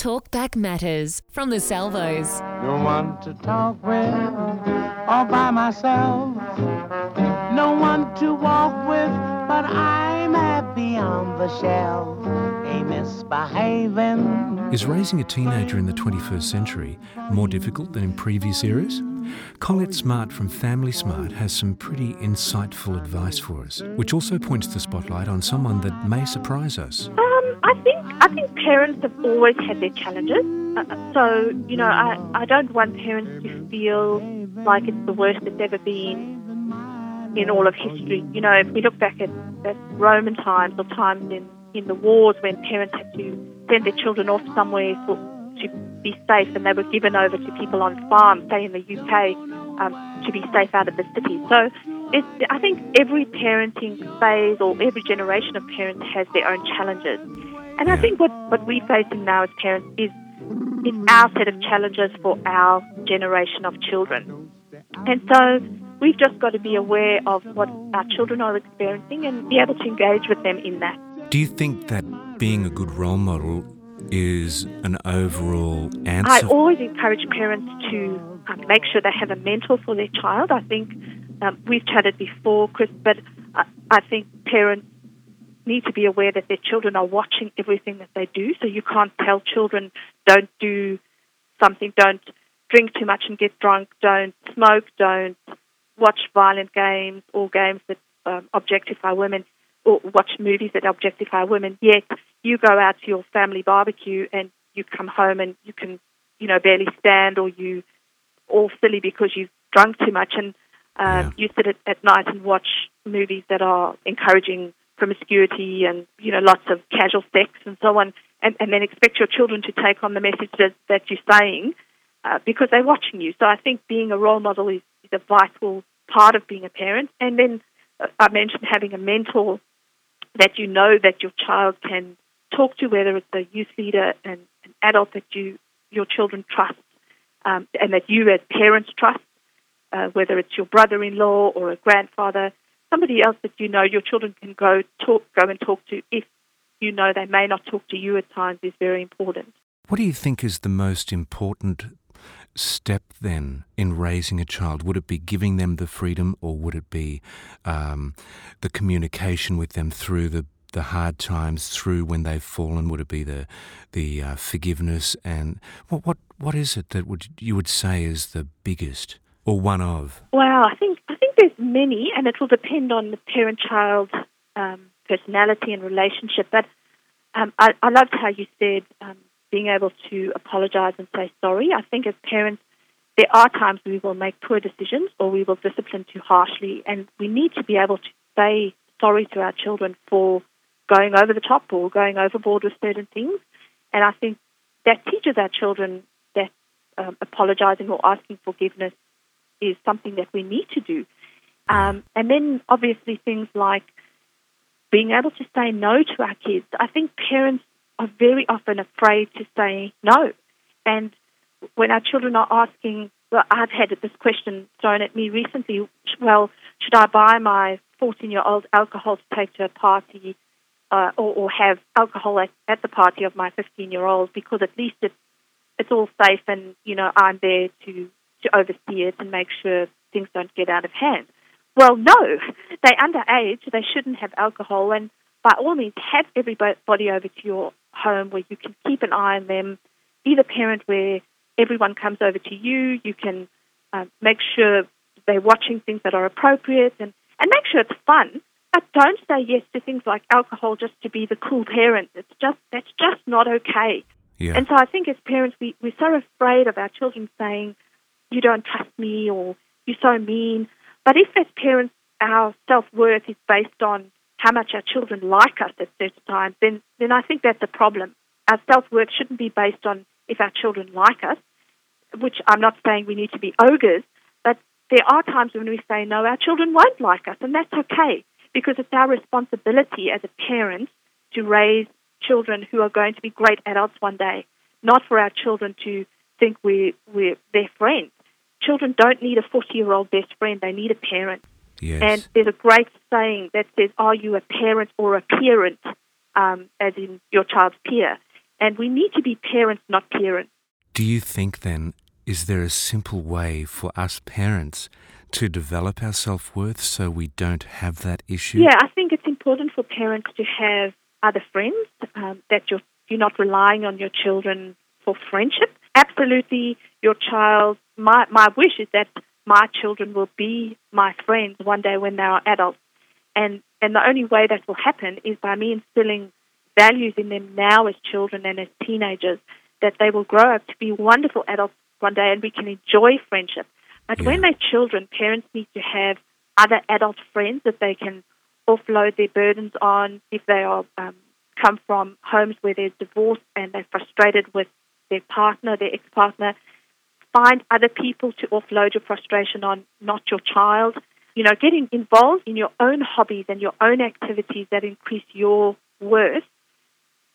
Talkback Matters from the Salvos. No one to talk with, all by myself. No one to walk with, but I'm happy on the shelf. A misbehaving. Is raising a teenager in the 21st century more difficult than in previous eras? Colette Smart from Family Smart has some pretty insightful advice for us, which also points the spotlight on someone that may surprise us. Um, I think I think parents have always had their challenges. Uh, so you know, I, I don't want parents to feel like it's the worst it's ever been in all of history. You know, if we look back at, at Roman times or times in, in the wars when parents had to send their children off somewhere for, to be safe and they were given over to people on farms, say in the UK, um, to be safe out of the city. So it's, I think every parenting phase or every generation of parents has their own challenges. And I think what, what we're facing now as parents is, is our set of challenges for our generation of children. And so we've just got to be aware of what our children are experiencing and be able to engage with them in that. Do you think that being a good role model is an overall answer? I always encourage parents to um, make sure they have a mentor for their child. I think um, we've chatted before, Chris, but I, I think parents need to be aware that their children are watching everything that they do. So you can't tell children, don't do something, don't drink too much and get drunk, don't smoke, don't watch violent games or games that um, objectify women or watch movies that objectify women. Yet you go out to your family barbecue and you come home and you can, you know, barely stand or you all silly because you've drunk too much and um, yeah. you sit at, at night and watch movies that are encouraging promiscuity and you know lots of casual sex and so on, and, and then expect your children to take on the message that, that you're saying uh, because they're watching you. So I think being a role model is, is a vital part of being a parent. And then uh, I mentioned having a mentor that you know that your child can talk to, whether it's a youth leader and an adult that you your children trust, um, and that you as parents trust, uh, whether it's your brother-in-law or a grandfather, somebody else that you know your children can go talk, go and talk to if you know they may not talk to you at times is very important. What do you think is the most important step then in raising a child? Would it be giving them the freedom, or would it be um, the communication with them through the the hard times, through when they've fallen? Would it be the the uh, forgiveness and what what what is it that would you would say is the biggest or one of? Well, I think I think there's many, and it will depend on the parent-child um, personality and relationship. But um, I, I loved how you said um, being able to apologize and say sorry. I think as parents, there are times we will make poor decisions or we will discipline too harshly, and we need to be able to say sorry to our children for going over the top or going overboard with certain things. And I think that teaches our children that um, apologizing or asking forgiveness is something that we need to do. Um, and then obviously things like being able to say no to our kids. I think parents are very often afraid to say no. And when our children are asking, well, I've had this question thrown at me recently, well, should I buy my 14 year old alcohol to take to a party uh, or, or, have alcohol at, at the party of my 15 year old because at least it's, it's all safe and, you know, I'm there to, to oversee it and make sure things don't get out of hand. Well, no, they're underage. They shouldn't have alcohol. And by all means, have everybody over to your home where you can keep an eye on them. Be the parent where everyone comes over to you. You can uh, make sure they're watching things that are appropriate and, and make sure it's fun. But don't say yes to things like alcohol just to be the cool parent. It's just that's just not okay. Yeah. And so I think as parents we, we're so afraid of our children saying, You don't trust me or you're so mean. But if as parents our self worth is based on how much our children like us at certain times, then, then I think that's a problem. Our self worth shouldn't be based on if our children like us, which I'm not saying we need to be ogres, but there are times when we say, no, our children won't like us, and that's okay because it's our responsibility as a parent to raise children who are going to be great adults one day, not for our children to think we're, we're their friends. Children don't need a 40 year old best friend, they need a parent. Yes. And there's a great saying that says, Are you a parent or a parent, um, as in your child's peer? And we need to be parents, not parents. Do you think then, is there a simple way for us parents to develop our self worth so we don't have that issue? Yeah, I think it's important for parents to have other friends, um, that you're, you're not relying on your children for friendship. Absolutely, your child, my, my wish is that my children will be my friends one day when they are adults. And, and the only way that will happen is by me instilling values in them now as children and as teenagers that they will grow up to be wonderful adults one day and we can enjoy friendship. But Yeah. when they're children, parents need to have other adult friends that they can offload their burdens on if they are um, come from homes where there's divorce and they're frustrated with their partner, their ex-partner. Find other people to offload your frustration on, not your child. You know, getting involved in your own hobbies and your own activities that increase your worth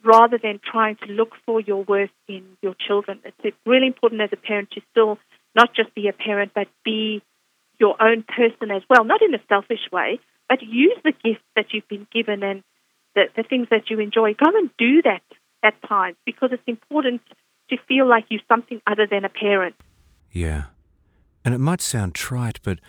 rather than trying to look for your worth in your children. It's really important as a parent to still not just be a parent, but be your own person as well, not in a selfish way, but use the gifts that you've been given and the, the things that you enjoy. Go and do that at times because it's important to feel like you're something other than a parent. Yeah. And it might sound trite, but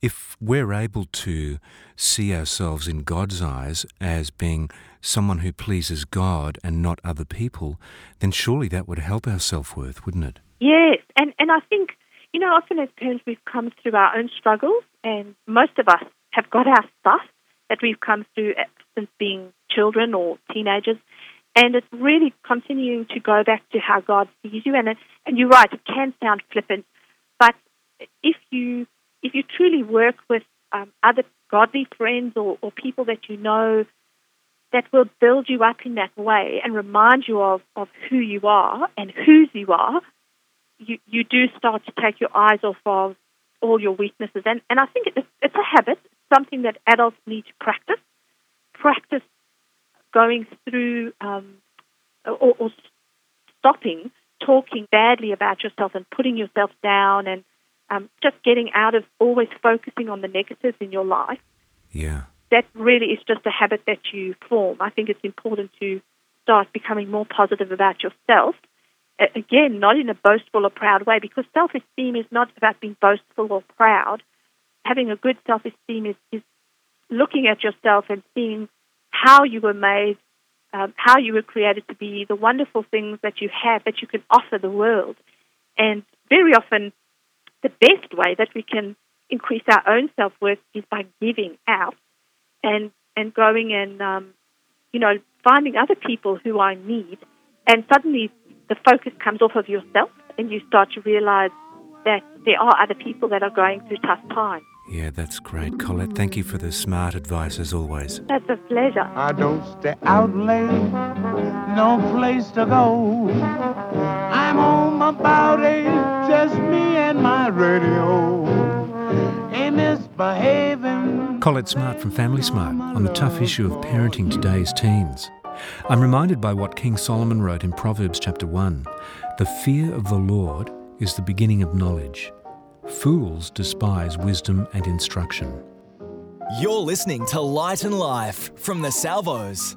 if we're able to see ourselves in God's eyes as being someone who pleases God and not other people, then surely that would help our self worth, wouldn't it? Yes, and and I think you know often as parents we've come through our own struggles, and most of us have got our stuff that we've come through since being children or teenagers, and it's really continuing to go back to how God sees you. And it, and you're right, it can sound flippant, but if you if you truly work with um, other godly friends or, or people that you know that will build you up in that way and remind you of, of who you are and whose you are, you, you do start to take your eyes off of all your weaknesses. And, and I think it's, it's a habit, something that adults need to practice. Practice going through um, or, or stopping talking badly about yourself and putting yourself down and um, just getting out of always focusing on the negatives in your life Yeah. that really is just a habit that you form. I think it's important to start becoming more positive about yourself. Again, not in a boastful or proud way, because self esteem is not about being boastful or proud. Having a good self esteem is, is looking at yourself and seeing how you were made, um, how you were created to be, the wonderful things that you have that you can offer the world. And very often, the best way that we can increase our own self worth is by giving out and and going and um, you know finding other people who I need, and suddenly the focus comes off of yourself, and you start to realize that there are other people that are going through tough times. Yeah, that's great. Colette, thank you for the smart advice as always. That's a pleasure. I don't stay out late, no place to go. I'm home about eight, just me and my radio. Ain't misbehaving. Colette Smart from Family Smart on the tough issue of parenting today's teens. I'm reminded by what King Solomon wrote in Proverbs chapter 1 The fear of the Lord is the beginning of knowledge. Fools despise wisdom and instruction. You're listening to Light and Life from the Salvos.